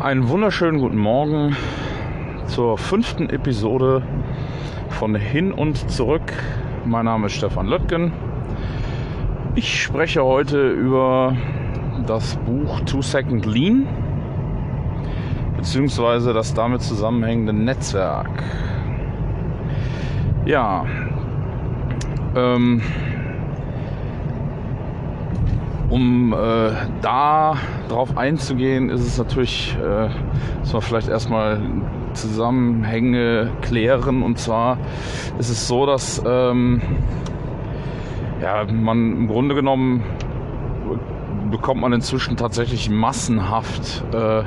Einen wunderschönen guten Morgen zur fünften Episode von Hin und Zurück. Mein Name ist Stefan Löttgen. Ich spreche heute über das Buch Two Second Lean beziehungsweise das damit zusammenhängende Netzwerk. Ja, ähm, um äh, da drauf einzugehen, ist es natürlich, äh, muss man vielleicht erstmal Zusammenhänge klären. Und zwar ist es so, dass ähm, ja, man im Grunde genommen bekommt man inzwischen tatsächlich massenhaft äh,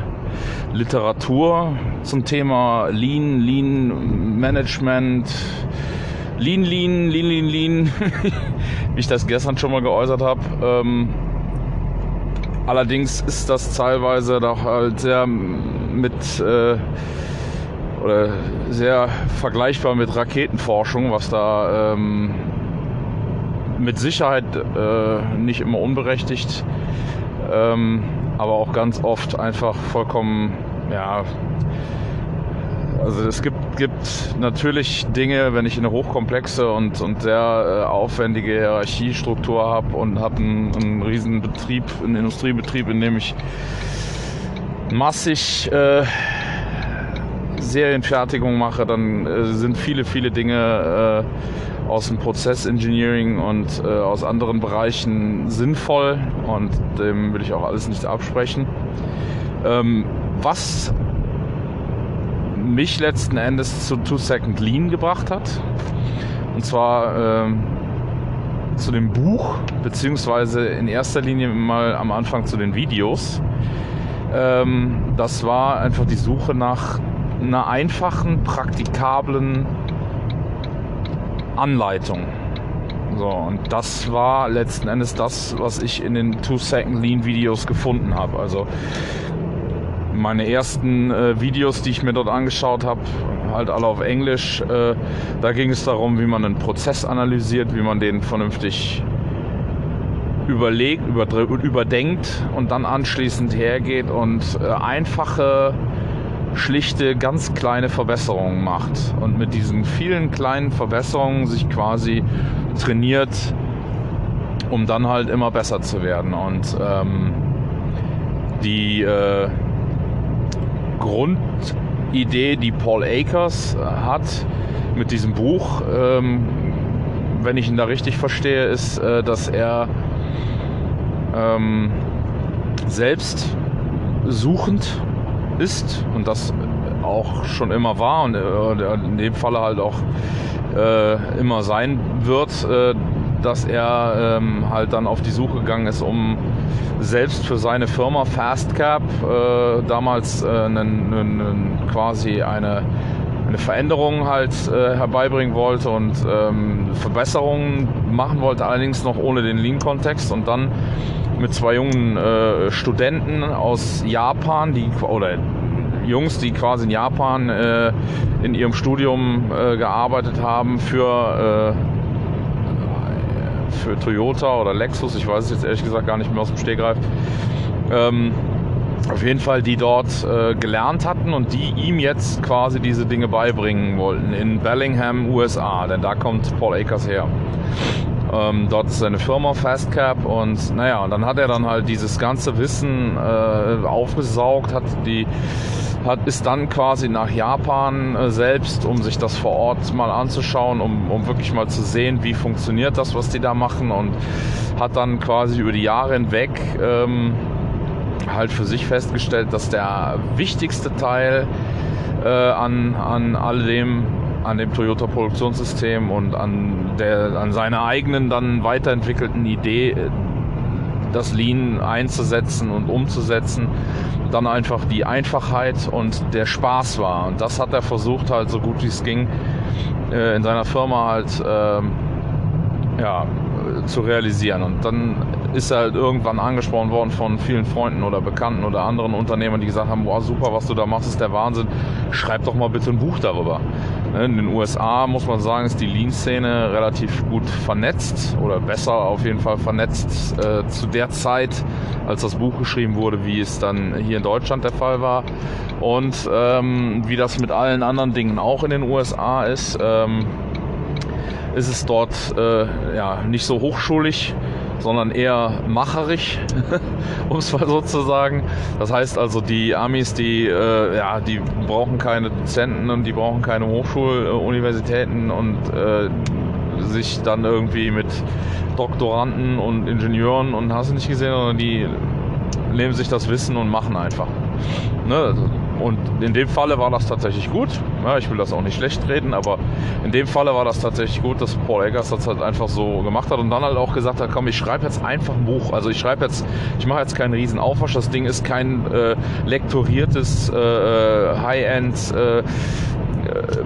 Literatur zum Thema Lean, Lean Management, Lean, Lean, Lean, Lean, Lean, wie ich das gestern schon mal geäußert habe. Ähm, Allerdings ist das teilweise doch halt sehr mit äh, oder sehr vergleichbar mit Raketenforschung, was da ähm, mit Sicherheit äh, nicht immer unberechtigt, ähm, aber auch ganz oft einfach vollkommen ja, also es gibt, gibt natürlich Dinge, wenn ich eine hochkomplexe und, und sehr äh, aufwendige Hierarchiestruktur habe und habe einen, einen riesen Betrieb, einen Industriebetrieb, in dem ich massig äh, Serienfertigung mache, dann äh, sind viele, viele Dinge äh, aus dem Prozessengineering und äh, aus anderen Bereichen sinnvoll und dem will ich auch alles nicht absprechen. Ähm, was mich letzten Endes zu Two Second Lean gebracht hat. Und zwar ähm, zu dem Buch, beziehungsweise in erster Linie mal am Anfang zu den Videos. Ähm, das war einfach die Suche nach einer einfachen, praktikablen Anleitung. So, und das war letzten Endes das, was ich in den Two Second Lean Videos gefunden habe. Also meine ersten äh, Videos, die ich mir dort angeschaut habe, halt alle auf Englisch, äh, da ging es darum, wie man einen Prozess analysiert, wie man den vernünftig überlegt, überdenkt und dann anschließend hergeht und äh, einfache, schlichte, ganz kleine Verbesserungen macht und mit diesen vielen kleinen Verbesserungen sich quasi trainiert, um dann halt immer besser zu werden. Und ähm, die äh, Grundidee, die Paul Akers äh, hat mit diesem Buch, ähm, wenn ich ihn da richtig verstehe, ist, äh, dass er ähm, selbst suchend ist und das auch schon immer war und äh, in dem Falle halt auch äh, immer sein wird, äh, dass er ähm, halt dann auf die Suche gegangen ist, um selbst für seine Firma Fastcap äh, damals äh, einen, einen, quasi eine, eine Veränderung halt äh, herbeibringen wollte und ähm, Verbesserungen machen wollte, allerdings noch ohne den Lean-Kontext und dann mit zwei jungen äh, Studenten aus Japan, die oder Jungs, die quasi in Japan äh, in ihrem Studium äh, gearbeitet haben für für Toyota oder Lexus, ich weiß es jetzt ehrlich gesagt gar nicht mehr aus dem Stegreif. Ähm, auf jeden Fall, die dort äh, gelernt hatten und die ihm jetzt quasi diese Dinge beibringen wollten in Bellingham, USA, denn da kommt Paul Akers her. Ähm, dort ist seine Firma Fastcap und naja, und dann hat er dann halt dieses ganze Wissen äh, aufgesaugt, hat die hat, ist dann quasi nach Japan äh, selbst, um sich das vor Ort mal anzuschauen, um, um wirklich mal zu sehen, wie funktioniert das, was die da machen und hat dann quasi über die Jahre hinweg ähm, halt für sich festgestellt, dass der wichtigste Teil äh, an, an all dem, an dem Toyota Produktionssystem und an, der, an seiner eigenen dann weiterentwickelten Idee, äh, das Lean einzusetzen und umzusetzen, dann einfach die Einfachheit und der Spaß war. Und das hat er versucht halt so gut wie es ging äh, in seiner Firma halt äh, ja, zu realisieren. Und dann ist er halt irgendwann angesprochen worden von vielen Freunden oder Bekannten oder anderen Unternehmern, die gesagt haben, boah, super, was du da machst, ist der Wahnsinn. Schreib doch mal bitte ein Buch darüber. Ne, in den USA muss man sagen, ist die Lean-Szene relativ gut vernetzt oder besser auf jeden Fall vernetzt äh, zu der Zeit, als das Buch geschrieben wurde, wie es dann hier in Deutschland der Fall war. Und ähm, wie das mit allen anderen Dingen auch in den USA ist. Ähm, ist es dort äh, ja, nicht so hochschulig, sondern eher macherig, um es mal so zu sagen. Das heißt also, die Amis, die, äh, ja, die brauchen keine Dozenten und die brauchen keine Hochschuluniversitäten und äh, sich dann irgendwie mit Doktoranden und Ingenieuren und hast du nicht gesehen, sondern die nehmen sich das Wissen und machen einfach. Ne? Und in dem Falle war das tatsächlich gut. Ja, ich will das auch nicht schlecht reden, aber in dem Falle war das tatsächlich gut, dass Paul Eggers das halt einfach so gemacht hat und dann halt auch gesagt hat, komm, ich schreibe jetzt einfach ein Buch. Also ich schreibe jetzt, ich mache jetzt keinen riesen Aufwasch. Das Ding ist kein äh, lektoriertes äh, äh High-End äh, äh,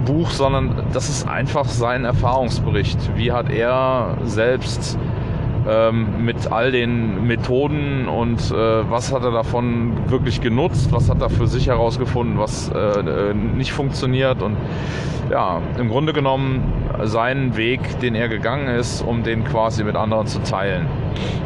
Buch, sondern das ist einfach sein Erfahrungsbericht. Wie hat er selbst ähm, mit all den Methoden und äh, was hat er davon wirklich genutzt, was hat er für sich herausgefunden, was äh, äh, nicht funktioniert und ja, im Grunde genommen seinen Weg, den er gegangen ist, um den quasi mit anderen zu teilen.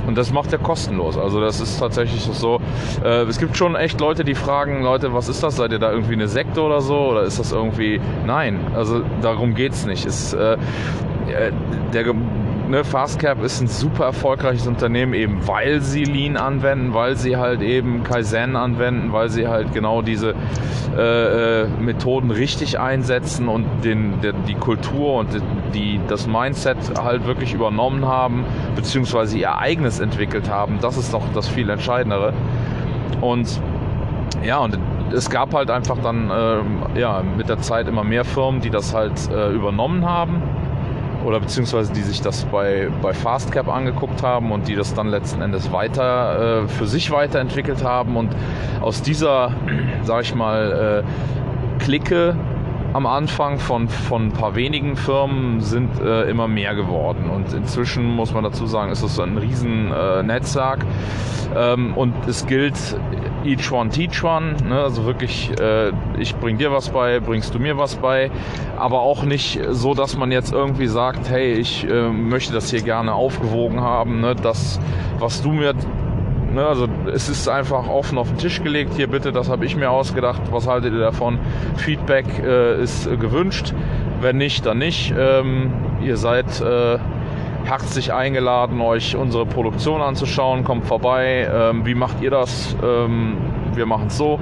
Und das macht er kostenlos. Also das ist tatsächlich so. Äh, es gibt schon echt Leute, die fragen, Leute, was ist das? Seid ihr da irgendwie eine Sekte oder so? Oder ist das irgendwie... Nein, also darum geht's nicht. Es, äh, äh der ne, Fastcap ist ein super erfolgreiches Unternehmen, eben weil sie Lean anwenden, weil sie halt eben Kaizen anwenden, weil sie halt genau diese äh, äh Methoden richtig einsetzen und den, der, die Kultur und die, das Mindset halt wirklich übernommen haben, beziehungsweise ihr eigenes entwickelt haben. Das ist doch das viel Entscheidendere. Und ja, und es gab halt einfach dann äh, ja, mit der Zeit immer mehr Firmen, die das halt äh, übernommen haben oder beziehungsweise die sich das bei, bei Fastcap angeguckt haben und die das dann letzten Endes weiter äh, für sich weiterentwickelt haben. Und aus dieser, sag ich mal, äh, Clique am Anfang von, von ein paar wenigen Firmen sind äh, immer mehr geworden. Und inzwischen muss man dazu sagen, ist es ein riesen äh, Netzwerk. Ähm, und es gilt each one teach one. Ne? Also wirklich, äh, ich bring dir was bei, bringst du mir was bei. Aber auch nicht so, dass man jetzt irgendwie sagt, hey, ich äh, möchte das hier gerne aufgewogen haben. Ne? Das, was du mir Ne, also es ist einfach offen auf den Tisch gelegt. Hier bitte, das habe ich mir ausgedacht. Was haltet ihr davon? Feedback äh, ist äh, gewünscht. Wenn nicht, dann nicht. Ähm, ihr seid äh, herzlich eingeladen, euch unsere Produktion anzuschauen. Kommt vorbei. Ähm, wie macht ihr das? Ähm, wir machen es so.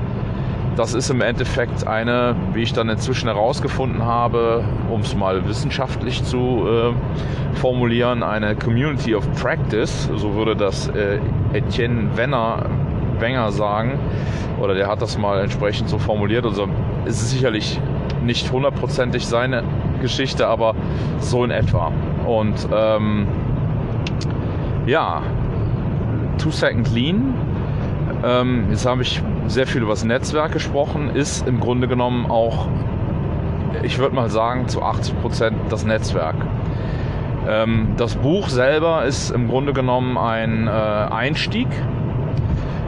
Das ist im Endeffekt eine, wie ich dann inzwischen herausgefunden habe, um es mal wissenschaftlich zu äh, formulieren, eine Community of Practice, so würde das äh, Etienne Wenner, Wenger sagen, oder der hat das mal entsprechend so formuliert. Also es ist sicherlich nicht hundertprozentig seine Geschichte, aber so in etwa. Und ähm, ja, Two Second Lean ähm, jetzt habe ich sehr viel über das Netzwerk gesprochen, ist im Grunde genommen auch, ich würde mal sagen, zu 80 Prozent das Netzwerk. Ähm, das Buch selber ist im Grunde genommen ein äh, Einstieg.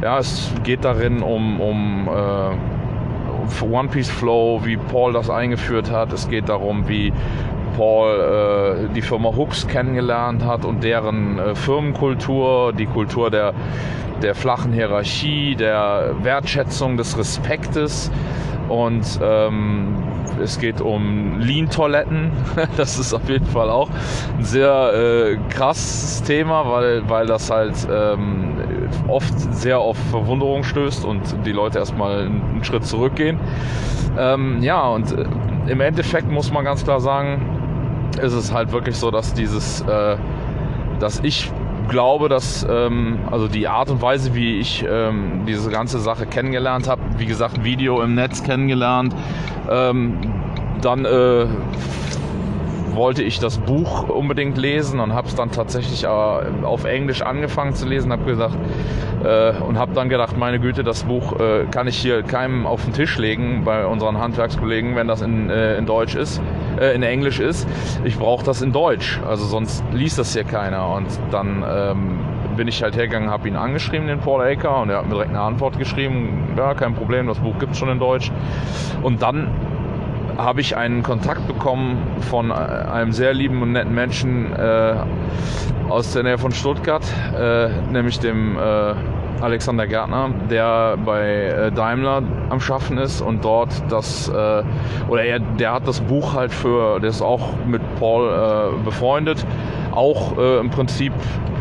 Ja, es geht darin um, um äh, One Piece Flow, wie Paul das eingeführt hat. Es geht darum, wie Paul äh, die Firma Hooks kennengelernt hat und deren äh, Firmenkultur, die Kultur der der flachen Hierarchie, der Wertschätzung, des Respektes. Und ähm, es geht um Lean-Toiletten. Das ist auf jeden Fall auch ein sehr äh, krasses Thema, weil, weil das halt ähm, oft sehr auf Verwunderung stößt und die Leute erstmal einen Schritt zurückgehen. Ähm, ja, und äh, im Endeffekt muss man ganz klar sagen, ist es halt wirklich so, dass dieses, äh, dass ich glaube, dass ähm, also die Art und Weise, wie ich ähm, diese ganze Sache kennengelernt habe, wie gesagt, Video im Netz kennengelernt, ähm, dann äh, wollte ich das Buch unbedingt lesen und habe es dann tatsächlich äh, auf Englisch angefangen zu lesen, habe gesagt äh, und habe dann gedacht, meine Güte, das Buch äh, kann ich hier keinem auf den Tisch legen bei unseren Handwerkskollegen, wenn das in, äh, in Deutsch ist äh, in Englisch ist. Ich brauche das in Deutsch, also sonst liest das hier keiner. Und dann ähm, bin ich halt hergegangen, habe ihn angeschrieben, den Paul Aker, und er hat mir direkt eine Antwort geschrieben, ja, kein Problem, das Buch gibt es schon in Deutsch. Und dann habe ich einen Kontakt bekommen von äh, einem sehr lieben und netten Menschen äh, aus der Nähe von Stuttgart, äh, nämlich dem äh, Alexander Gärtner, der bei äh, Daimler am Schaffen ist und dort das, äh, oder er, der hat das Buch halt für, der ist auch mit Paul befreundet, auch im Prinzip,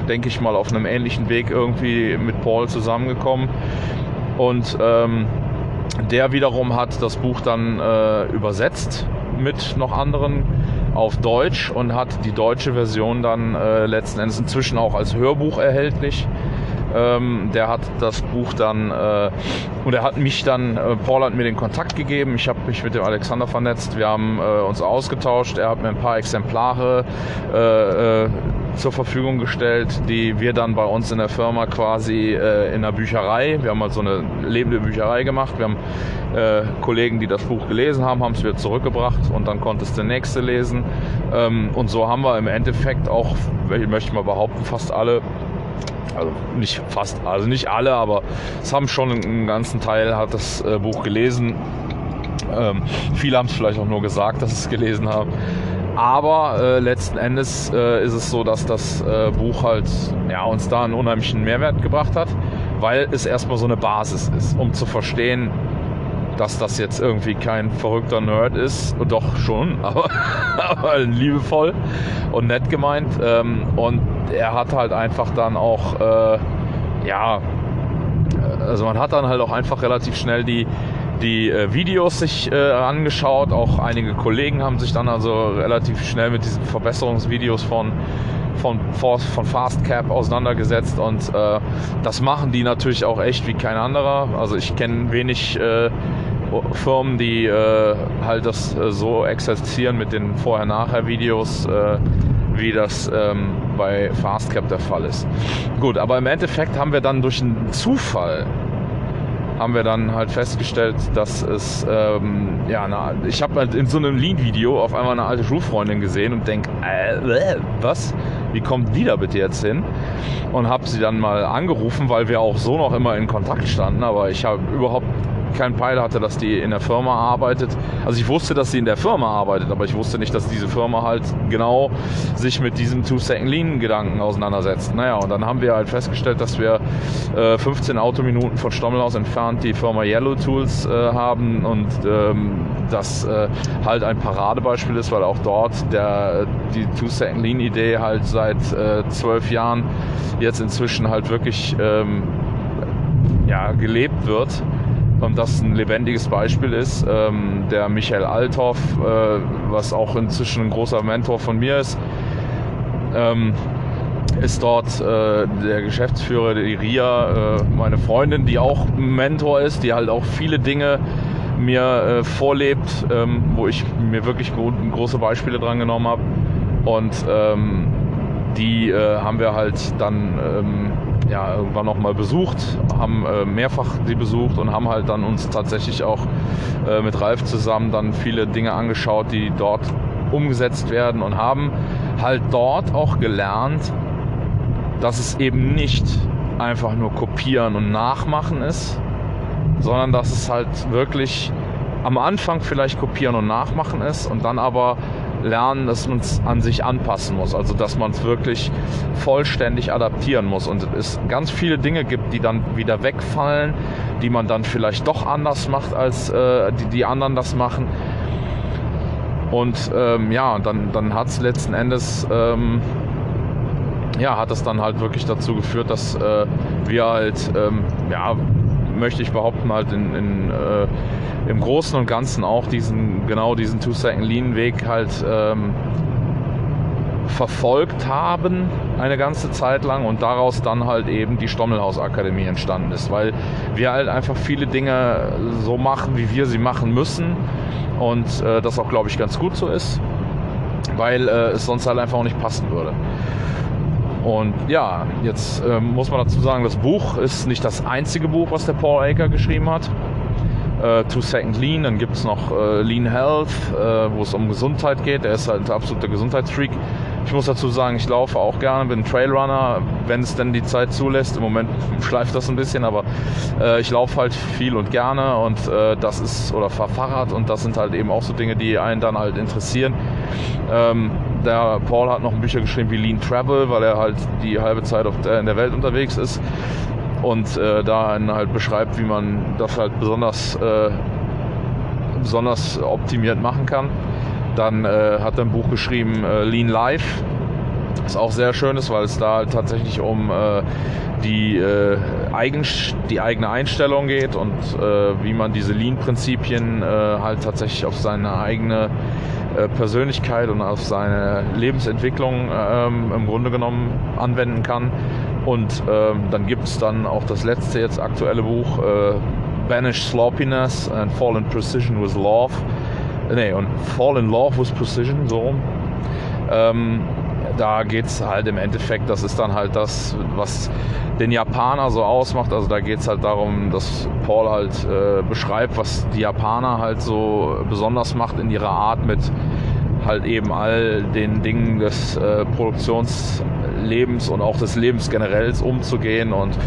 denke ich mal, auf einem ähnlichen Weg irgendwie mit Paul zusammengekommen. Und ähm, der wiederum hat das Buch dann äh, übersetzt mit noch anderen auf Deutsch und hat die deutsche Version dann äh, letzten Endes inzwischen auch als Hörbuch erhältlich. Ähm, der hat das Buch dann äh, und er hat mich dann, äh, Paul hat mir den Kontakt gegeben. Ich habe mich mit dem Alexander vernetzt. Wir haben äh, uns ausgetauscht. Er hat mir ein paar Exemplare äh, äh, zur Verfügung gestellt, die wir dann bei uns in der Firma quasi äh, in der Bücherei, wir haben halt so eine lebende Bücherei gemacht, wir haben äh, Kollegen, die das Buch gelesen haben, haben es wieder zurückgebracht und dann konnte es der nächste lesen. Ähm, und so haben wir im Endeffekt auch, ich möchte mal behaupten, fast alle also nicht fast, also nicht alle, aber es haben schon einen ganzen Teil hat das äh, Buch gelesen. Ähm, viele haben es vielleicht auch nur gesagt, dass sie es gelesen haben. Aber äh, letzten Endes äh, ist es so, dass das äh, Buch halt ja, uns da einen unheimlichen Mehrwert gebracht hat, weil es erstmal so eine Basis ist, um zu verstehen, dass das jetzt irgendwie kein verrückter Nerd ist. Doch schon, aber, aber liebevoll und nett gemeint. Ähm, und er hat halt einfach dann auch, äh, ja, also man hat dann halt auch einfach relativ schnell die, die äh, Videos sich äh, angeschaut. Auch einige Kollegen haben sich dann also relativ schnell mit diesen Verbesserungsvideos von von, von Fastcap auseinandergesetzt und äh, das machen die natürlich auch echt wie kein anderer. Also ich kenne wenig äh, Firmen, die äh, halt das äh, so exerzieren mit den Vorher-Nachher-Videos, wie das ähm, bei Fastcap der Fall ist. Gut, aber im Endeffekt haben wir dann durch einen Zufall haben wir dann halt festgestellt, dass es, ähm, ja, na, ich habe halt in so einem Lean-Video auf einmal eine alte Schulfreundin gesehen und denke, äh, was? Wie kommt die da bitte jetzt hin? Und habe sie dann mal angerufen, weil wir auch so noch immer in Kontakt standen, aber ich habe überhaupt keinen Peil hatte, dass die in der Firma arbeitet. Also ich wusste, dass sie in der Firma arbeitet, aber ich wusste nicht, dass diese Firma halt genau sich mit diesem Two-Second-Lean-Gedanken auseinandersetzt. Naja, und dann haben wir halt festgestellt, dass wir äh, 15 Autominuten von Stommelhaus entfernt die Firma Yellow Tools äh, haben und ähm, das äh, halt ein Paradebeispiel ist, weil auch dort der, die Two-Second-Lean-Idee halt seit äh, zwölf Jahren jetzt inzwischen halt wirklich ähm, ja, gelebt wird und das ein lebendiges Beispiel ist. Ähm, der Michael Althoff, äh, was auch inzwischen ein großer Mentor von mir ist, ähm, ist dort äh, der Geschäftsführer, die Ria, äh, meine Freundin, die auch Mentor ist, die halt auch viele Dinge mir äh, vorlebt, ähm, wo ich mir wirklich gro große Beispiele dran genommen habe. Und ähm, die äh, haben wir halt dann ähm, ja, irgendwann noch mal besucht, haben äh, mehrfach sie besucht und haben halt dann uns tatsächlich auch äh, mit Ralf zusammen dann viele Dinge angeschaut, die dort umgesetzt werden und haben halt dort auch gelernt, dass es eben nicht einfach nur kopieren und nachmachen ist, sondern dass es halt wirklich am Anfang vielleicht kopieren und nachmachen ist und dann aber lernen, dass man es an sich anpassen muss. Also dass man es wirklich vollständig adaptieren muss. Und es ganz viele Dinge gibt, die dann wieder wegfallen, die man dann vielleicht doch anders macht, als äh, die, die anderen das machen. Und ähm, ja, dann, dann hat es letzten Endes, ähm, ja, hat es dann halt wirklich dazu geführt, dass äh, wir halt, ähm, ja, möchte ich behaupten, halt in, in äh, im Großen und Ganzen auch diesen, genau diesen Two-Second-Lean-Weg halt ähm, verfolgt haben eine ganze Zeit lang und daraus dann halt eben die Stommelhaus-Akademie entstanden ist, weil wir halt einfach viele Dinge so machen, wie wir sie machen müssen und äh, das auch, glaube ich, ganz gut so ist, weil äh, es sonst halt einfach auch nicht passen würde. Und ja, jetzt äh, muss man dazu sagen, das Buch ist nicht das einzige Buch, was der Paul Aker geschrieben hat. äh, Two Second Lean, dann gibt es noch äh, Lean Health, äh, wo es um Gesundheit geht. Der ist halt ein absoluter Gesundheitsfreak. Ich muss dazu sagen, ich laufe auch gerne, bin Trailrunner, wenn es denn die Zeit zulässt. Im Moment schleift das ein bisschen, aber äh, ich laufe halt viel und gerne und äh, das ist, oder fahre Fahrrad und das sind halt eben auch so Dinge, die einen dann halt interessieren. Ähm, der Paul hat noch Bücher geschrieben wie Lean Travel, weil er halt die halbe Zeit auf der, in der Welt unterwegs ist und äh, da halt beschreibt, wie man das halt besonders, äh, besonders optimiert machen kann. Dann äh, hat er ein Buch geschrieben, äh, Lean Life, was auch sehr schön ist, weil es da halt tatsächlich um äh, die, äh, eigen, die eigene Einstellung geht und wie man diese Lean-Prinzipien halt tatsächlich auf seine eigene Persönlichkeit und auf seine Lebensentwicklung ähm, im Grunde genommen anwenden kann. Und ähm, dann gibt es dann auch das letzte jetzt aktuelle Buch, äh, Banish Sloppiness and Fall in Precision with Love. Nee, und Fall in Love with Precision, so. Ähm, da geht es halt im Endeffekt, das ist dann halt das, was den Japaner so ausmacht. Also da geht es halt darum, dass Paul halt äh, beschreibt, was die Japaner halt so besonders macht in ihrer Art mit halt eben all den Dingen des äh, Produktionslebens und auch des Lebens generell umzugehen. Und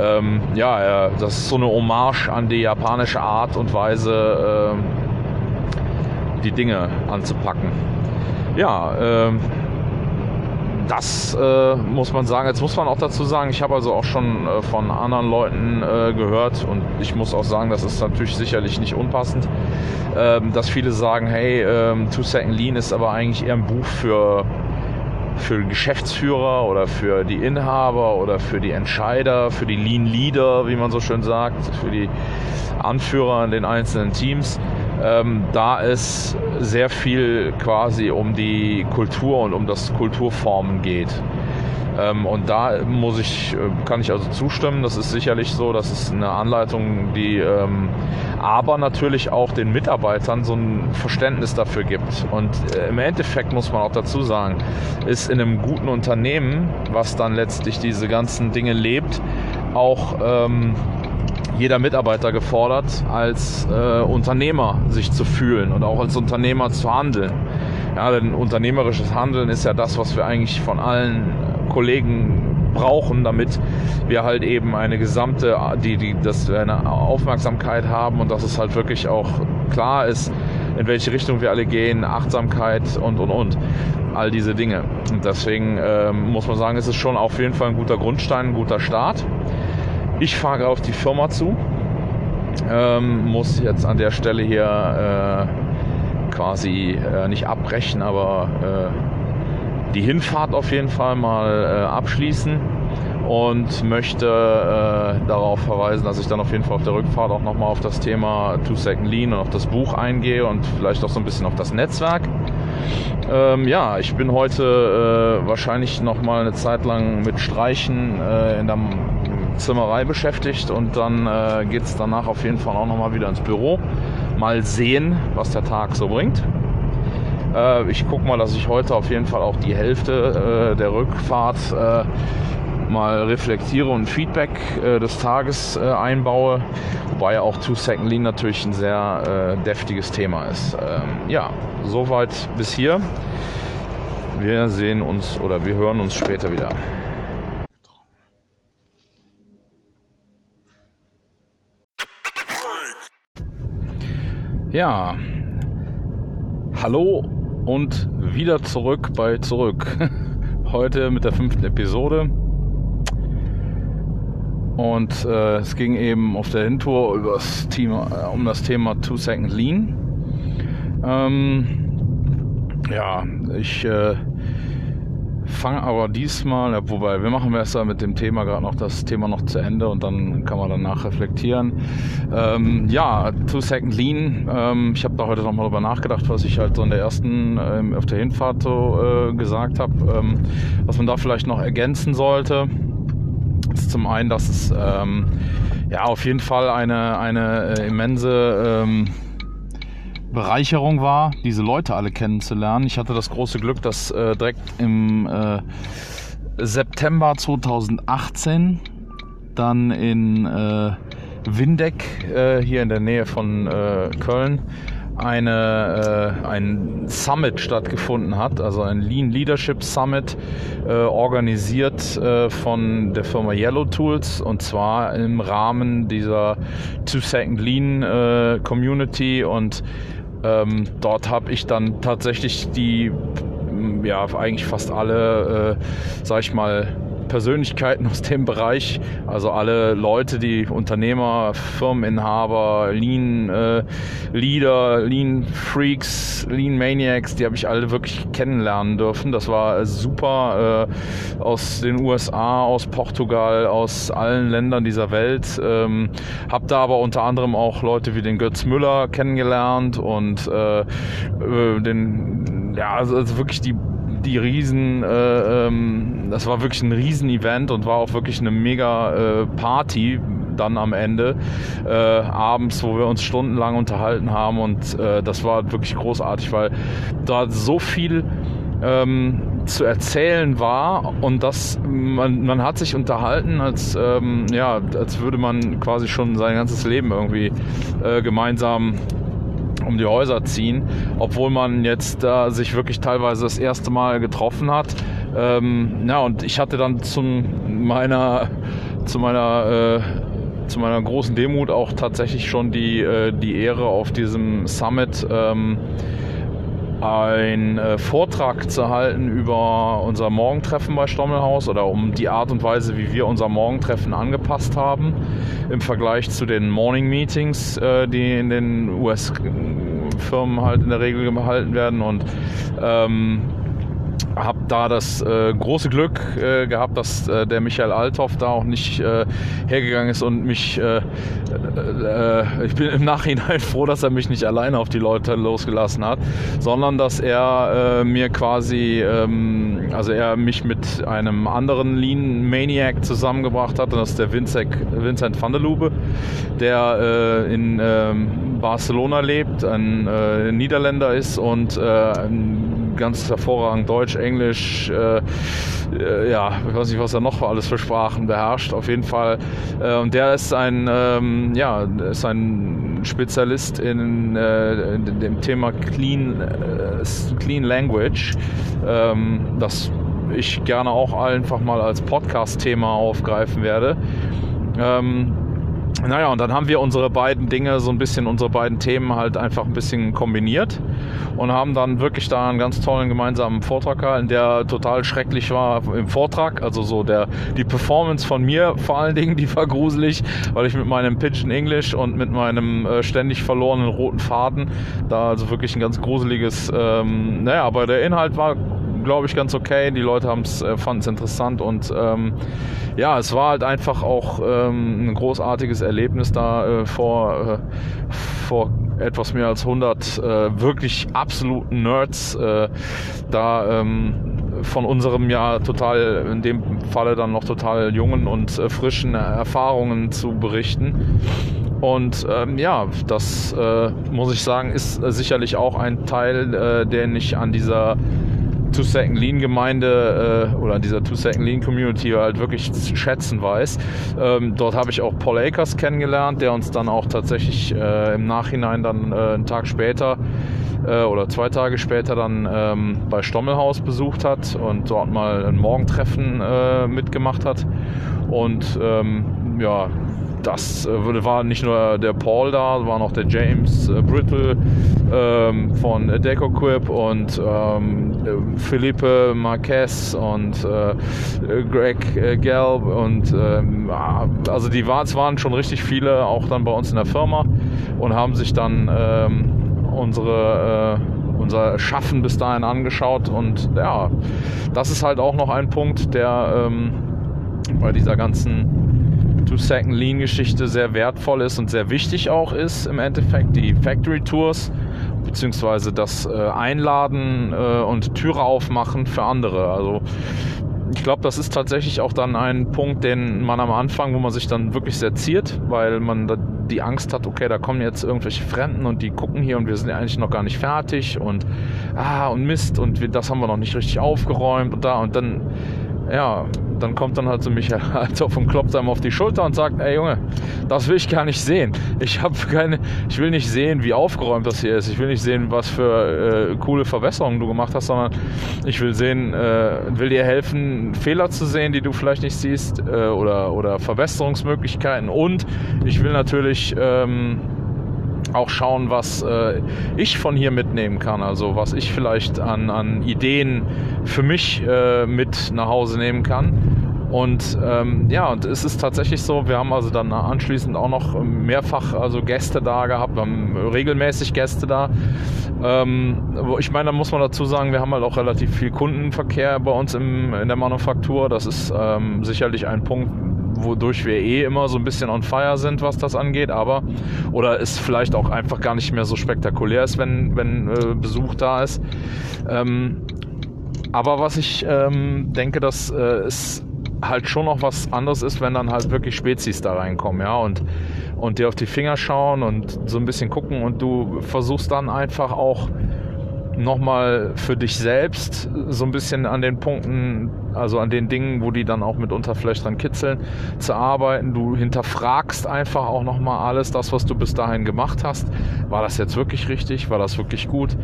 ähm, ja, äh, das ist so eine Hommage an die japanische Art und Weise, äh, die Dinge anzupacken. Ja, äh, das äh, muss man sagen. Jetzt muss man auch dazu sagen, ich habe also auch schon äh, von anderen Leuten äh, gehört und ich muss auch sagen, das ist natürlich sicherlich nicht unpassend, ähm, dass viele sagen, hey, ähm, Two Second Lean ist aber eigentlich eher ein Buch für für Geschäftsführer oder für die Inhaber oder für die Entscheider, für die Lean Leader, wie man so schön sagt, für die Anführer in den einzelnen Teams. Ähm, da es sehr viel quasi um die Kultur und um das Kulturformen geht. Ähm, und da muss ich, äh, kann ich also zustimmen. Das ist sicherlich so, das ist eine Anleitung, die ähm, aber natürlich auch den Mitarbeitern so ein Verständnis dafür gibt. Und äh, im Endeffekt muss man auch dazu sagen, ist in einem guten Unternehmen, was dann letztlich diese ganzen Dinge lebt, auch ähm, jeder Mitarbeiter gefordert, als äh, Unternehmer sich zu fühlen und auch als Unternehmer zu handeln. Ja, denn unternehmerisches Handeln ist ja das, was wir eigentlich von allen Kollegen brauchen, damit wir halt eben eine gesamte, die, die, dass wir eine Aufmerksamkeit haben und dass es halt wirklich auch klar ist, in welche Richtung wir alle gehen, Achtsamkeit und und und. All diese Dinge. Und deswegen äh, muss man sagen, es ist schon auf jeden Fall ein guter Grundstein, ein guter Start. Ich fahre auf die Firma zu. Ähm, muss jetzt an der Stelle hier äh, quasi äh, nicht abbrechen, aber äh, die Hinfahrt auf jeden Fall mal äh, abschließen und möchte äh, darauf verweisen, dass ich dann auf jeden Fall auf der Rückfahrt auch nochmal auf das Thema Two Second Lean und auf das Buch eingehe und vielleicht auch so ein bisschen auf das Netzwerk. Ähm, ja, ich bin heute äh, wahrscheinlich nochmal eine Zeit lang mit Streichen in der Zimmerei beschäftigt und dann äh, geht es danach auf jeden Fall auch nochmal wieder ins Büro. Mal sehen, was der Tag so bringt. Äh, ich gucke mal, dass ich heute auf jeden Fall auch die Hälfte äh, der Rückfahrt äh, mal reflektiere und Feedback äh, des Tages äh, einbaue, wobei auch Two Second Lean natürlich ein sehr deftiges Thema ist. Ähm, ja, soweit bis hier. Wir sehen uns oder wir hören uns später wieder. Ja, hallo und wieder zurück bei Zurück. Heute mit der fünften Episode. Und äh, es ging eben auf der Hintour über das Thema, äh, um das Thema Two Second Lean. Ähm, ja, ich äh, fange aber diesmal, wobei wir machen erst mit dem Thema gerade noch das Thema noch zu Ende und dann kann man danach reflektieren. Ähm, ja, Two Second Lean. Ähm, ich habe da heute nochmal drüber nachgedacht, was ich halt so in der ersten, ähm, auf der Hinfahrt so äh, gesagt habe, ähm, was man da vielleicht noch ergänzen sollte. Ist zum einen, dass es ähm, ja auf jeden Fall eine, eine äh, immense ähm, Bereicherung war, diese Leute alle kennenzulernen. Ich hatte das große Glück, dass äh, direkt im äh, September 2018 dann in äh, Windeck äh, hier in der Nähe von äh, Köln eine, äh, ein Summit stattgefunden hat, also ein Lean Leadership Summit, äh, organisiert äh, von der Firma Yellow Tools und zwar im Rahmen dieser Two Second Lean äh, Community und ähm, dort habe ich dann tatsächlich die, ja, eigentlich fast alle, äh, sag ich mal, Persönlichkeiten aus dem Bereich, also alle Leute, die Unternehmer, Firmeninhaber, Lean äh, Leader, Lean Freaks, Lean Maniacs, die habe ich alle wirklich kennenlernen dürfen. Das war super äh, aus den USA, aus Portugal, aus allen Ländern dieser Welt. Ähm, habe da aber unter anderem auch Leute wie den Götz Müller kennengelernt und äh, äh den ja, also, also wirklich die die Riesen, äh, ähm, das war wirklich ein Riesen-Event und war auch wirklich eine mega äh, Party dann am Ende äh, abends, wo wir uns stundenlang unterhalten haben und äh, das war wirklich großartig, weil da so viel ähm, zu erzählen war und das man, man hat sich unterhalten, als ähm, ja, als würde man quasi schon sein ganzes Leben irgendwie äh, gemeinsam um die Häuser ziehen, obwohl man jetzt äh, sich wirklich teilweise das erste Mal getroffen hat. Ähm, ja, und ich hatte dann zum meiner, zu meiner äh, zu meiner großen Demut auch tatsächlich schon die, äh, die Ehre auf diesem Summit ähm, einen äh, Vortrag zu halten über unser Morgentreffen bei Stommelhaus oder um die Art und Weise, wie wir unser Morgentreffen angepasst haben im Vergleich zu den Morning Meetings, äh, die in den US-Firmen halt in der Regel gehalten werden. Und ähm, habe da das äh, große Glück äh, gehabt, dass äh, der Michael Althoff da auch nicht äh, hergegangen ist und mich, äh, äh, ich bin im Nachhinein froh, dass er mich nicht alleine auf die Leute losgelassen hat, sondern dass er mir quasi, ähm, also er mich mit einem anderen Lean Maniac zusammengebracht hat, und das ist der Vincent, Vincent van der Lube, der in ähm, Barcelona lebt, ein Niederländer ist und ein ganz hervorragend Deutsch, Englisch, äh, äh, ja, ich weiß nicht, was er noch alles für Sprachen beherrscht. Auf jeden Fall. Und der ist ein, ähm, ja, ist ein Spezialist in, äh, in dem Thema Clean, äh, Clean Language, ähm, das ich gerne auch einfach mal als Podcast-Thema aufgreifen werde. Ähm, naja, und dann haben wir unsere beiden Dinge, so ein bisschen unsere beiden Themen halt einfach ein bisschen kombiniert und haben dann wirklich da einen ganz tollen gemeinsamen Vortrag gehalten, der total schrecklich war im Vortrag. Also so der, die Performance von mir vor allen Dingen, die war gruselig, weil ich mit meinem Pigeon English und mit meinem äh, ständig verlorenen roten Faden da also wirklich ein ganz gruseliges, ähm, naja, aber der Inhalt war glaube ich, ganz okay. Die Leute äh, fanden es interessant und ähm, ja, es war halt einfach auch ähm, ein großartiges Erlebnis da äh, vor, äh, vor etwas mehr als 100 äh, wirklich absoluten Nerds äh, da ähm, von unserem ja total, in dem Falle dann noch total jungen und äh, frischen Erfahrungen zu berichten. Und ähm, ja, das äh, muss ich sagen, ist sicherlich auch ein Teil, äh, den ich an dieser Two Second Lean Gemeinde äh, oder dieser Two Second Lean Community halt wirklich zu schätzen weiß. Ähm, dort habe ich auch Paul Akers kennengelernt, der uns dann auch tatsächlich äh, im Nachhinein dann äh, einen Tag später äh, oder zwei Tage später dann ähm, bei Stommelhaus besucht hat und dort mal ein Morgentreffen äh, mitgemacht hat. Und ähm, ja, das äh, war nicht nur der Paul da, war noch der James äh, Brittle ähm, von DecoQuip und ähm, Felipe Marquez und äh, Greg äh, Gelb und ähm, also die waren, es waren schon richtig viele auch dann bei uns in der Firma und haben sich dann ähm, unsere äh, unser Schaffen bis dahin angeschaut und ja, das ist halt auch noch ein Punkt, der ähm, bei dieser ganzen Two-Second Lean-Geschichte sehr wertvoll ist und sehr wichtig auch ist im Endeffekt. Die Factory Tours beziehungsweise das äh, Einladen äh, und Türe aufmachen für andere. Also ich glaube, das ist tatsächlich auch dann ein Punkt, den man am Anfang, wo man sich dann wirklich sehr ziert, weil man da die Angst hat, okay, da kommen jetzt irgendwelche Fremden und die gucken hier und wir sind eigentlich noch gar nicht fertig und ah und Mist und wir, das haben wir noch nicht richtig aufgeräumt und da und dann ja, dann kommt dann halt so Michael Althoff und klopft einem auf die Schulter und sagt, ey Junge, das will ich gar nicht sehen. Ich habe keine, ich will nicht sehen, wie aufgeräumt das hier ist. Ich will nicht sehen, was für äh, coole Verbesserungen du gemacht hast, sondern ich will sehen, äh, will dir helfen, Fehler zu sehen, die du vielleicht nicht siehst äh, oder, oder Verbesserungsmöglichkeiten. Und ich will natürlich ähm, auch schauen, was äh, ich von hier mitnehmen kann. Also was ich vielleicht an, an Ideen für mich äh, mit nach Hause nehmen kann. Und ähm, ja, und es ist tatsächlich so, wir haben also dann anschließend auch noch mehrfach also Gäste da gehabt, wir haben regelmäßig Gäste da. Ähm, ich meine, da muss man dazu sagen, wir haben halt auch relativ viel Kundenverkehr bei uns im, in der Manufaktur. Das ist ähm, sicherlich ein Punkt, wodurch wir eh immer so ein bisschen on fire sind, was das angeht, aber oder es vielleicht auch einfach gar nicht mehr so spektakulär ist, wenn, wenn äh, Besuch da ist. Ähm, aber was ich ähm, denke, dass äh, es halt schon noch was anderes ist, wenn dann halt wirklich Spezies da reinkommen, ja, und, und dir auf die Finger schauen und so ein bisschen gucken und du versuchst dann einfach auch nochmal für dich selbst so ein bisschen an den Punkten, also an den Dingen, wo die dann auch mitunter vielleicht dran kitzeln, zu arbeiten. Du hinterfragst einfach auch nochmal alles, das, was du bis dahin gemacht hast. War das jetzt wirklich richtig? War das wirklich gut?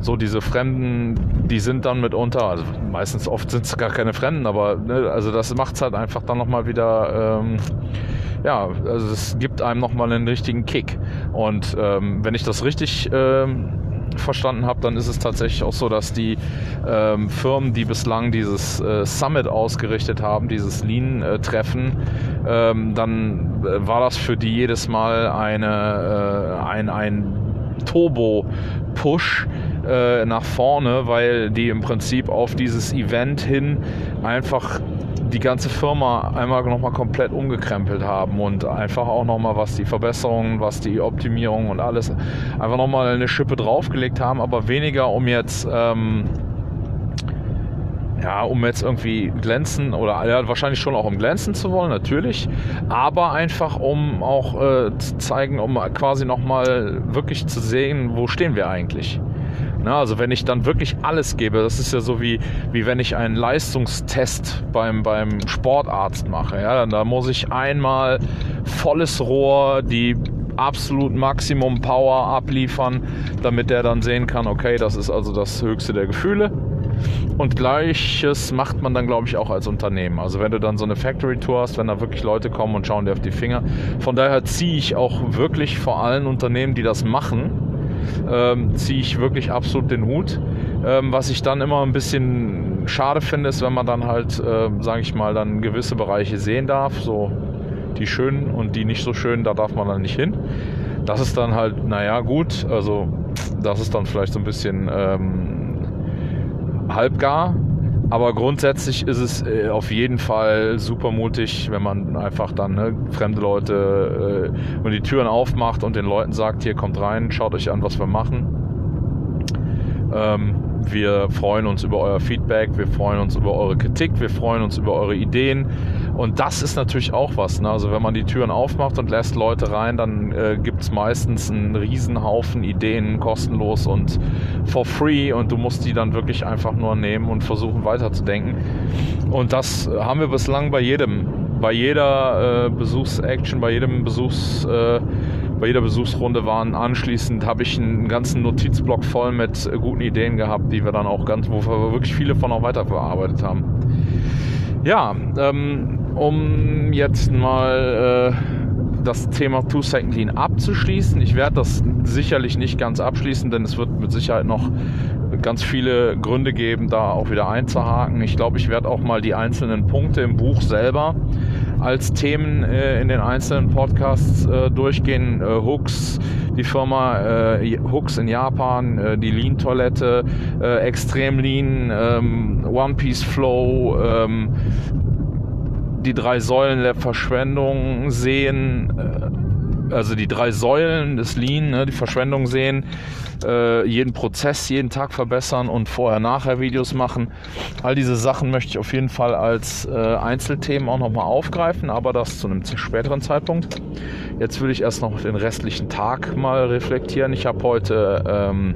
So diese Fremden, die sind dann mitunter, also meistens oft sind es gar keine Fremden, aber ne, also das macht es halt einfach dann nochmal wieder... Ähm, ja, also es gibt einem nochmal einen richtigen Kick. Und ähm, wenn ich das richtig ähm, verstanden habe, dann ist es tatsächlich auch so, dass die ähm, Firmen, die bislang dieses äh, Summit ausgerichtet haben, dieses Lean-Treffen, ähm, dann äh, war das für die jedes Mal eine, äh, ein, ein Turbo-Push äh, nach vorne, weil die im Prinzip auf dieses Event hin einfach die ganze Firma einmal nochmal komplett umgekrempelt haben und einfach auch nochmal was die Verbesserungen, was die Optimierung und alles einfach nochmal eine Schippe draufgelegt haben, aber weniger um jetzt ähm, ja, um jetzt irgendwie glänzen oder ja, wahrscheinlich schon auch um glänzen zu wollen, natürlich, aber einfach um auch äh, zu zeigen, um quasi nochmal wirklich zu sehen, wo stehen wir eigentlich. Na, also wenn ich dann wirklich alles gebe, das ist ja so wie, wie wenn ich einen Leistungstest beim, beim Sportarzt mache. Ja, da muss ich einmal volles Rohr, die absolut Maximum Power abliefern, damit der dann sehen kann, okay, das ist also das höchste der Gefühle. Und gleiches macht man dann, glaube ich, auch als Unternehmen. Also wenn du dann so eine Factory Tour hast, wenn da wirklich Leute kommen und schauen dir auf die Finger. Von daher ziehe ich auch wirklich vor allen Unternehmen, die das machen, ähm, ziehe ich wirklich absolut den Hut. Ähm, was ich dann immer ein bisschen schade finde, ist, wenn man dann halt, äh, sage ich mal, dann gewisse Bereiche sehen darf, so die schönen und die nicht so schönen, da darf man dann nicht hin. Das ist dann halt, naja, gut, also das ist dann vielleicht so ein bisschen ähm, halbgar, aber grundsätzlich ist es äh, auf jeden Fall super mutig, wenn man einfach dann ne, fremde Leute äh, und die Türen aufmacht und den Leuten sagt, hier kommt rein, schaut euch an, was wir machen. Ähm, wir freuen uns über euer Feedback, wir freuen uns über eure Kritik, wir freuen uns über eure Ideen. Und das ist natürlich auch was. Ne? Also wenn man die Türen aufmacht und lässt Leute rein, dann äh, gibt es meistens einen Riesenhaufen Ideen kostenlos und for free und du musst die dann wirklich einfach nur nehmen und versuchen weiterzudenken. Und das haben wir bislang bei jedem, bei jeder äh, Besuchsaction, bei jedem Besuchs... Äh, bei jeder Besuchsrunde waren. Anschließend habe ich einen ganzen Notizblock voll mit äh, guten Ideen gehabt, die wir dann auch ganz, wo wir wirklich viele von auch weiterverarbeitet haben. Ja, ähm, um jetzt mal äh, das Thema Two Second Lean abzuschließen. Ich werde das sicherlich nicht ganz abschließen, denn es wird mit Sicherheit noch ganz viele Gründe geben, da auch wieder einzuhaken. Ich glaube, ich werde auch mal die einzelnen Punkte im Buch selber als Themen äh, in den einzelnen Podcasts äh, durchgehen. Äh, Hooks, die Firma äh, Hooks in Japan, äh, die Lean-Toilette, äh, Extrem Lean, ähm, One Piece Flow, ähm, die drei Säulen der Verschwendung sehen, also die drei Säulen des Lean, ne, die Verschwendung sehen, äh, jeden Prozess jeden Tag verbessern und Vorher-Nachher-Videos machen. All diese Sachen möchte ich auf jeden Fall als äh, Einzelthemen auch nochmal aufgreifen, aber das zu einem späteren Zeitpunkt. Jetzt will ich erst noch den restlichen Tag mal reflektieren. Ich habe heute ähm,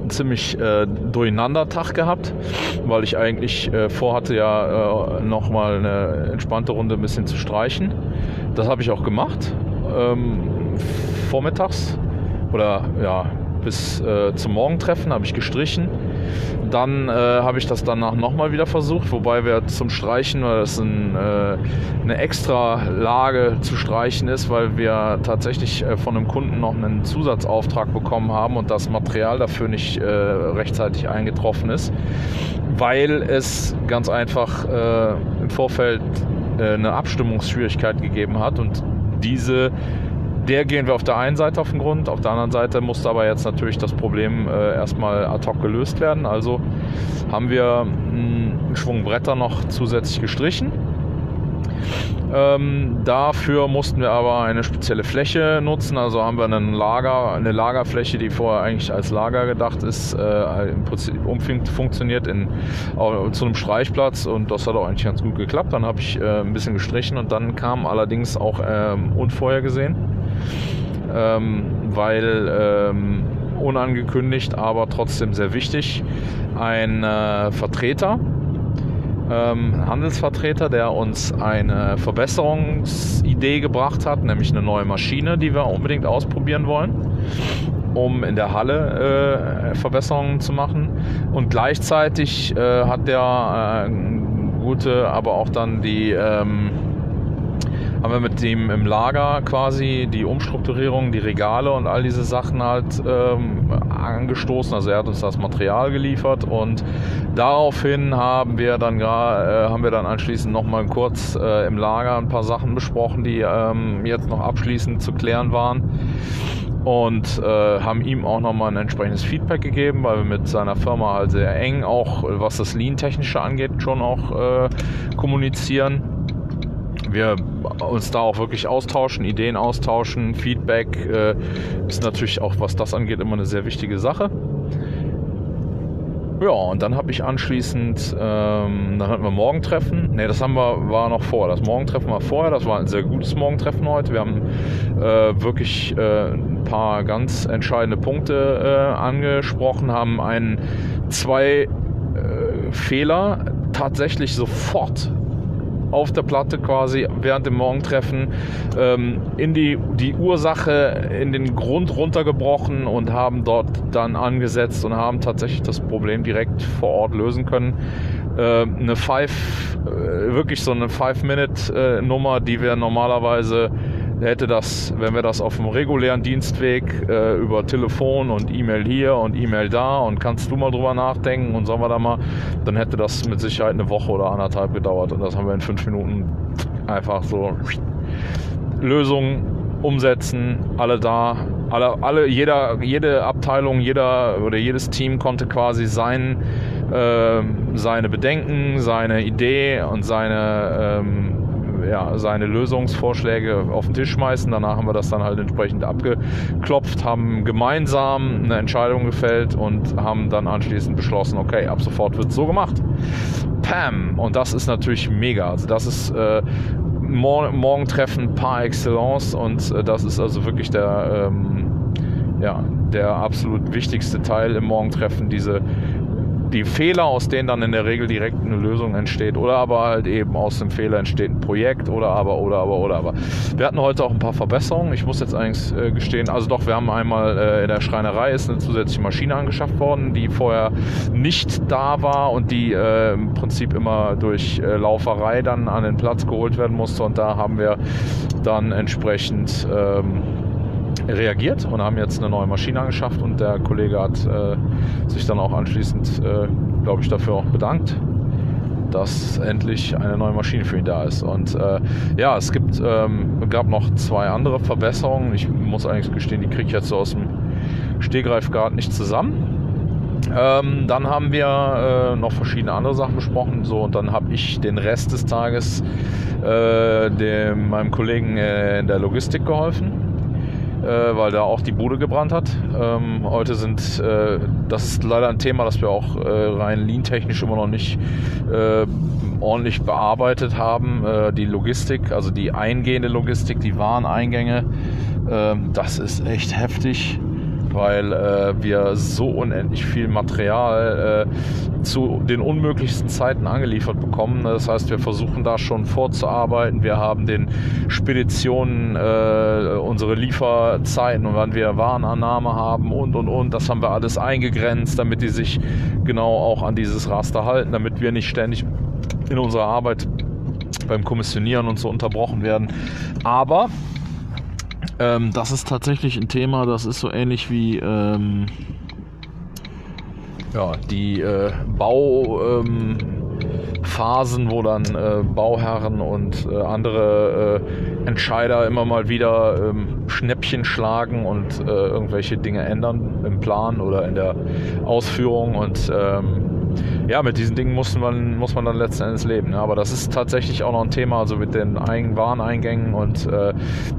einen ziemlich äh, durcheinander Tag gehabt, weil ich eigentlich äh, vorhatte ja äh, nochmal eine entspannte Runde ein bisschen zu streichen. Das habe ich auch gemacht. Ähm, vormittags oder ja, bis äh, zum Morgentreffen habe ich gestrichen. Dann äh, habe ich das danach nochmal wieder versucht, wobei wir zum Streichen, weil das ein, äh, eine extra Lage zu streichen ist, weil wir tatsächlich äh, von einem Kunden noch einen Zusatzauftrag bekommen haben und das Material dafür nicht äh, rechtzeitig eingetroffen ist, weil es ganz einfach äh, im Vorfeld eine Abstimmungsschwierigkeit gegeben hat und diese der gehen wir auf der einen Seite auf den Grund, auf der anderen Seite musste aber jetzt natürlich das Problem äh, erstmal ad hoc gelöst werden. Also haben wir hm, einen Schwung Bretter noch zusätzlich gestrichen. Ähm, dafür mussten wir aber eine spezielle Fläche nutzen. Also haben wir einen Lager, eine Lagerfläche, die vorher eigentlich als Lager gedacht ist, äh, umfunktioniert in, zu einem Streichplatz und das hat auch eigentlich ganz gut geklappt. Dann habe ich äh, ein bisschen gestrichen und dann kam allerdings auch ähm, unvorhergesehen ähm, weil ähm, unangekündigt, aber trotzdem sehr wichtig, ein äh, Vertreter, ähm, Handelsvertreter, der uns eine Verbesserungsidee gebracht hat, nämlich eine neue Maschine, die wir unbedingt ausprobieren wollen, um in der Halle äh, Verbesserungen zu machen. Und gleichzeitig äh, hat der äh, gute, aber auch dann die ähm, haben wir mit dem im Lager quasi die Umstrukturierung, die Regale und all diese Sachen halt ähm, angestoßen. Also er hat uns das Material geliefert und daraufhin haben wir dann äh, haben wir dann anschließend nochmal kurz äh, im Lager ein paar Sachen besprochen, die ähm, jetzt noch abschließend zu klären waren und äh, haben ihm auch nochmal ein entsprechendes Feedback gegeben, weil wir mit seiner Firma halt sehr eng auch, was das Lean-Technische angeht, schon auch äh, kommunizieren wir uns da auch wirklich austauschen, Ideen austauschen, Feedback äh, ist natürlich auch, was das angeht, immer eine sehr wichtige Sache. Ja, und dann habe ich anschließend, ähm, dann hatten wir Morgentreffen. Ne, das haben wir, war noch vor. Das Morgentreffen war vorher. Das war ein sehr gutes Morgentreffen heute. Wir haben äh, wirklich äh, ein paar ganz entscheidende Punkte äh, angesprochen, haben einen zwei äh, Fehler tatsächlich sofort auf der Platte quasi während dem Morgentreffen ähm, in die, die Ursache, in den Grund runtergebrochen und haben dort dann angesetzt und haben tatsächlich das Problem direkt vor Ort lösen können. Äh, eine Five, äh, wirklich so eine Five-Minute-Nummer, die wir normalerweise hätte das, wenn wir das auf dem regulären Dienstweg äh, über Telefon und E-Mail hier und E-Mail da und kannst du mal drüber nachdenken und sollen wir da mal, dann hätte das mit Sicherheit eine Woche oder anderthalb gedauert und das haben wir in fünf Minuten einfach so Lösung umsetzen, alle da, alle, alle, jeder, jede Abteilung, jeder oder jedes Team konnte quasi sein, äh, seine Bedenken, seine Idee und seine ähm, ja, seine Lösungsvorschläge auf den Tisch schmeißen. Danach haben wir das dann halt entsprechend abgeklopft, haben gemeinsam eine Entscheidung gefällt und haben dann anschließend beschlossen, okay, ab sofort wird es so gemacht. Pam! Und das ist natürlich mega. Also das ist äh, Morgentreffen par excellence und äh, das ist also wirklich der, ähm, ja, der absolut wichtigste Teil im Morgentreffen, diese die Fehler, aus denen dann in der Regel direkt eine Lösung entsteht. Oder aber halt eben aus dem Fehler entsteht ein Projekt oder aber, oder aber, oder aber. Wir hatten heute auch ein paar Verbesserungen. Ich muss jetzt eigentlich äh, gestehen, also doch, wir haben einmal äh, in der Schreinerei ist eine zusätzliche Maschine angeschafft worden, die vorher nicht da war und die äh, im Prinzip immer durch äh, Lauferei dann an den Platz geholt werden musste. Und da haben wir dann entsprechend ähm, reagiert und haben jetzt eine neue Maschine angeschafft und der Kollege hat äh, sich dann auch anschließend, äh, glaube ich, dafür auch bedankt, dass endlich eine neue Maschine für ihn da ist. Und äh, ja, es gibt, ähm, gab noch zwei andere Verbesserungen. Ich muss eigentlich gestehen, die kriege ich jetzt so aus dem Stegreif gerade nicht zusammen. Ähm, dann haben wir äh, noch verschiedene andere Sachen besprochen. So, und dann habe ich den Rest des Tages äh, dem, meinem Kollegen äh, in der Logistik geholfen äh, weil da auch die Bude gebrannt hat. Ähm, heute sind, äh, das ist leider ein Thema, das wir auch äh, rein lean-technisch immer noch nicht äh, ordentlich bearbeitet haben. Äh, die Logistik, also die eingehende Logistik, die Wareneingänge, ähm, das ist echt heftig weil äh, wir so unendlich viel Material äh, zu den unmöglichsten Zeiten angeliefert bekommen. Das heißt, wir versuchen da schon vorzuarbeiten. Wir haben den Speditionen äh, unsere Lieferzeiten und wann wir Warenannahme haben und und und. Das haben wir alles eingegrenzt, damit die sich genau auch an dieses Raster halten, damit wir nicht ständig in unserer Arbeit beim Kommissionieren und so unterbrochen werden. Aber ähm, das ist tatsächlich ein Thema, das ist so ähnlich wie ähm, ja, die äh, Bauphasen, ähm, wo dann äh, Bauherren und äh, andere äh, Entscheider immer mal wieder ähm, Schnäppchen schlagen und äh, irgendwelche Dinge ändern im Plan oder in der Ausführung und ähm, ja, mit diesen Dingen muss man, muss man dann letzten Endes leben. Ne? Aber das ist tatsächlich auch noch ein Thema, also mit den Wareneingängen und äh,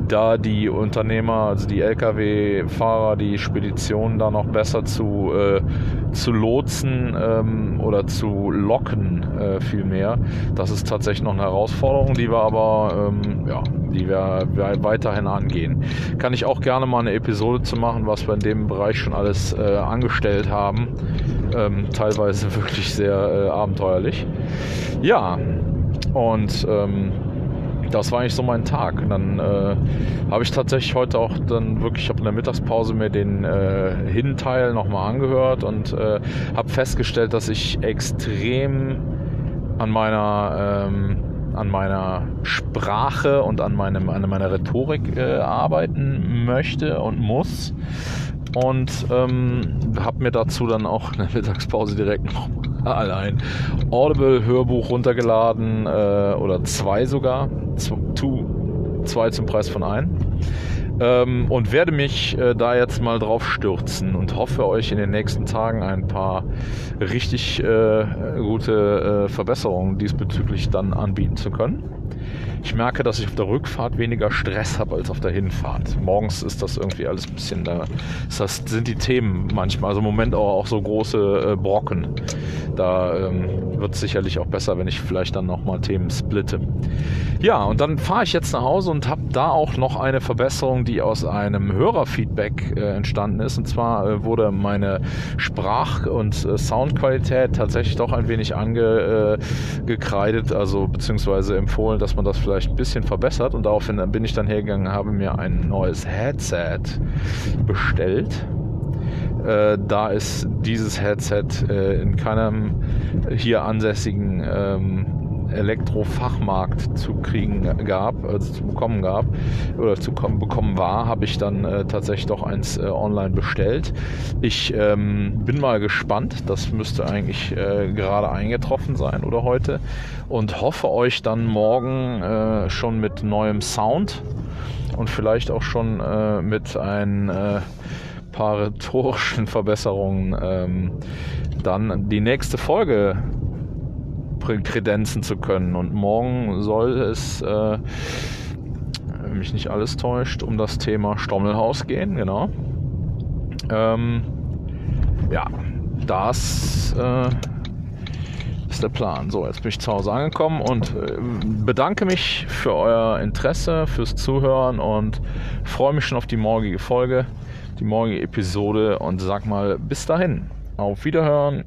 da die Unternehmer, also die Lkw-Fahrer, die Speditionen da noch besser zu, äh, zu lotsen ähm, oder zu locken äh, vielmehr. Das ist tatsächlich noch eine Herausforderung, die wir aber ähm, ja, die wir weiterhin angehen. Kann ich auch gerne mal eine Episode zu machen, was wir in dem Bereich schon alles äh, angestellt haben. Ähm, teilweise wirklich sehr äh, abenteuerlich. Ja, und ähm, das war eigentlich so mein Tag. Und dann äh, habe ich tatsächlich heute auch dann wirklich, in der Mittagspause mir den äh, Hinteil nochmal angehört und äh, habe festgestellt, dass ich extrem an meiner ähm, an meiner Sprache und an, meinem, an meiner Rhetorik äh, arbeiten möchte und muss. Und ähm, habe mir dazu dann auch in der Mittagspause direkt noch allein Audible-Hörbuch runtergeladen äh, oder zwei sogar. Zwei zum Preis von einem ähm, und werde mich äh, da jetzt mal drauf stürzen und hoffe euch in den nächsten Tagen ein paar richtig äh, gute äh, Verbesserungen diesbezüglich dann anbieten zu können. Ich merke, dass ich auf der Rückfahrt weniger Stress habe als auf der Hinfahrt. Morgens ist das irgendwie alles ein bisschen da. Das sind die Themen manchmal, also im Moment auch, auch so große äh, Brocken. Da ähm, wird es sicherlich auch besser, wenn ich vielleicht dann nochmal Themen splitte. Ja, und dann fahre ich jetzt nach Hause und habe da auch noch eine Verbesserung, die aus einem Hörerfeedback äh, entstanden ist. Und zwar äh, wurde meine Sprach- und äh, Soundqualität tatsächlich doch ein wenig angekreidet, äh, also beziehungsweise empfohlen, dass man das vielleicht ein bisschen verbessert. Und daraufhin bin ich dann hergegangen, habe mir ein neues Headset bestellt. Äh, da es dieses Headset äh, in keinem hier ansässigen ähm, Elektrofachmarkt zu kriegen gab, also zu bekommen gab oder zu bekommen war, habe ich dann äh, tatsächlich doch eins äh, online bestellt. Ich ähm, bin mal gespannt, das müsste eigentlich äh, gerade eingetroffen sein oder heute und hoffe euch dann morgen äh, schon mit neuem Sound und vielleicht auch schon äh, mit ein paar rhetorischen Verbesserungen ähm, dann die nächste Folge kredenzen zu können. Und morgen soll es, äh, wenn mich nicht alles täuscht, um das Thema Stommelhaus gehen, genau. Ähm, ja, das äh, ist der Plan. So, jetzt bin ich zu Hause angekommen und äh, bedanke mich für euer Interesse, fürs Zuhören und freue mich schon auf die morgige Folge, die morgige Episode und sag mal bis dahin. Auf Wiederhören.